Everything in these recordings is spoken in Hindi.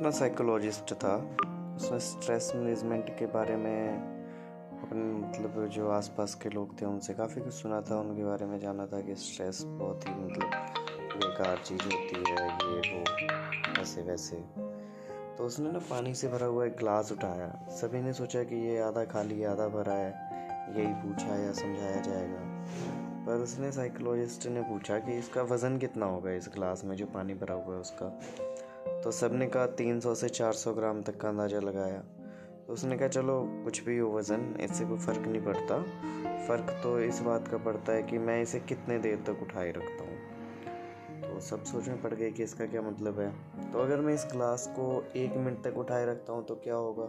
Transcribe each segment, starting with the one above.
ना साइकोलॉजिस्ट था? उसने स्ट्रेस मैनेजमेंट के बारे में अपने मतलब जो आसपास के लोग थे, उनसे काफ़ी कुछ सुना था। उनके बारे में जाना था कि स्ट्रेस बहुत ही मतलब बेकार चीज़ होती है, ये, वो, ऐसे, वैसे। तो उसने ना पानी से भरा हुआ एक गिलास उठाया। सभी ने सोचा कि ये आधा खाली आधा भरा है। यही पूछा या समझाया जाएगा। पर उसने साइकोलॉजिस्ट ने पूछा कि इसका वज़न कितना होगा इस गिलास में, जो पानी भरा हुआ है उसका? तो सबने कहा तीन सौ से चार सौ ग्राम तक का अंदाज़ा लगाया। तो उसने कहा, चलो, कुछ भी हो वज़न, इससे कोई फ़र्क नहीं पड़ता। फ़र्क तो इस बात का पड़ता है कि मैं इसे कितने देर तक उठाए रखता हूँ। तो सब सोच में पड़ गए कि इसका क्या मतलब है। तो अगर मैं इस ग्लास को एक मिनट तक उठाए रखता हूँ तो क्या होगा?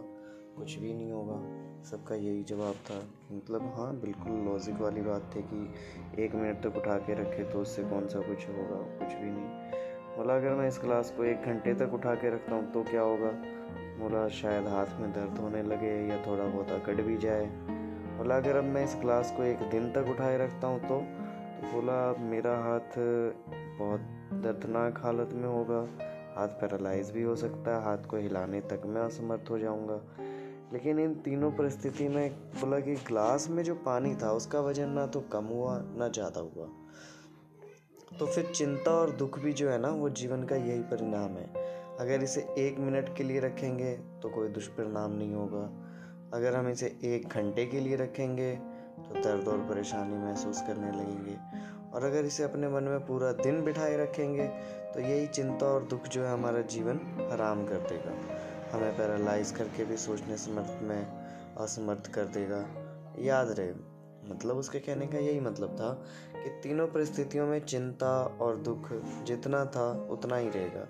कुछ भी नहीं होगा। सबका यही जवाब था। मतलब हाँ बिल्कुल लॉजिक वाली बात थी कि एक मिनट तक उठा के रखे तो उससे कौन सा कुछ होगा? कुछ भी नहीं। बोला अगर मैं इस ग्लास को एक घंटे तक उठा के रखता हूँ तो क्या होगा? बोला शायद हाथ में दर्द होने लगे या थोड़ा बहुत अकड़ भी जाए। बोला अगर अब मैं इस ग्लास को एक दिन तक उठाए रखता हूँ तो, तो बोला मेरा हाथ बहुत दर्दनाक हालत में होगा हाथ पैरालाइज भी हो सकता है हाथ को हिलाने तक मैं असमर्थ हो जाऊँगा। लेकिन इन तीनों परिस्थिति में बोला कि ग्लास में जो पानी था उसका वज़न ना तो कम हुआ ना ज़्यादा हुआ। तो फिर चिंता और दुख भी जो है ना, वो जीवन का यही परिणाम है। अगर इसे एक मिनट के लिए रखेंगे तो कोई दुष्परिणाम नहीं होगा। अगर हम इसे एक घंटे के लिए रखेंगे तो दर्द और परेशानी महसूस करने लगेंगे। और अगर इसे अपने मन में पूरा दिन बिठाए रखेंगे तो यही चिंता और दुख जो है हमारा जीवन हराम कर देगा। हमें पैरालाइज करके भी सोचने समर्थ में असमर्थ कर देगा। याद रहे मतलब उसके कहने का यही मतलब था कि तीनों परिस्थितियों में चिंता और दुख जितना था उतना ही रहेगा।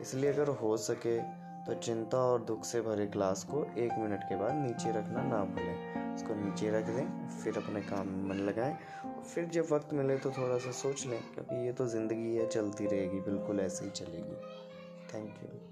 इसलिए अगर हो सके तो चिंता और दुख से भरे ग्लास को एक मिनट के बाद नीचे रखना ना भूलें। उसको नीचे रख दें, फिर अपने काम में मन लगाएँ और फिर जब वक्त मिले तो थोड़ा सा सोच लें, क्योंकि ये तो ज़िंदगी है, चलती रहेगी, बिल्कुल ऐसे ही चलेगी। Thank you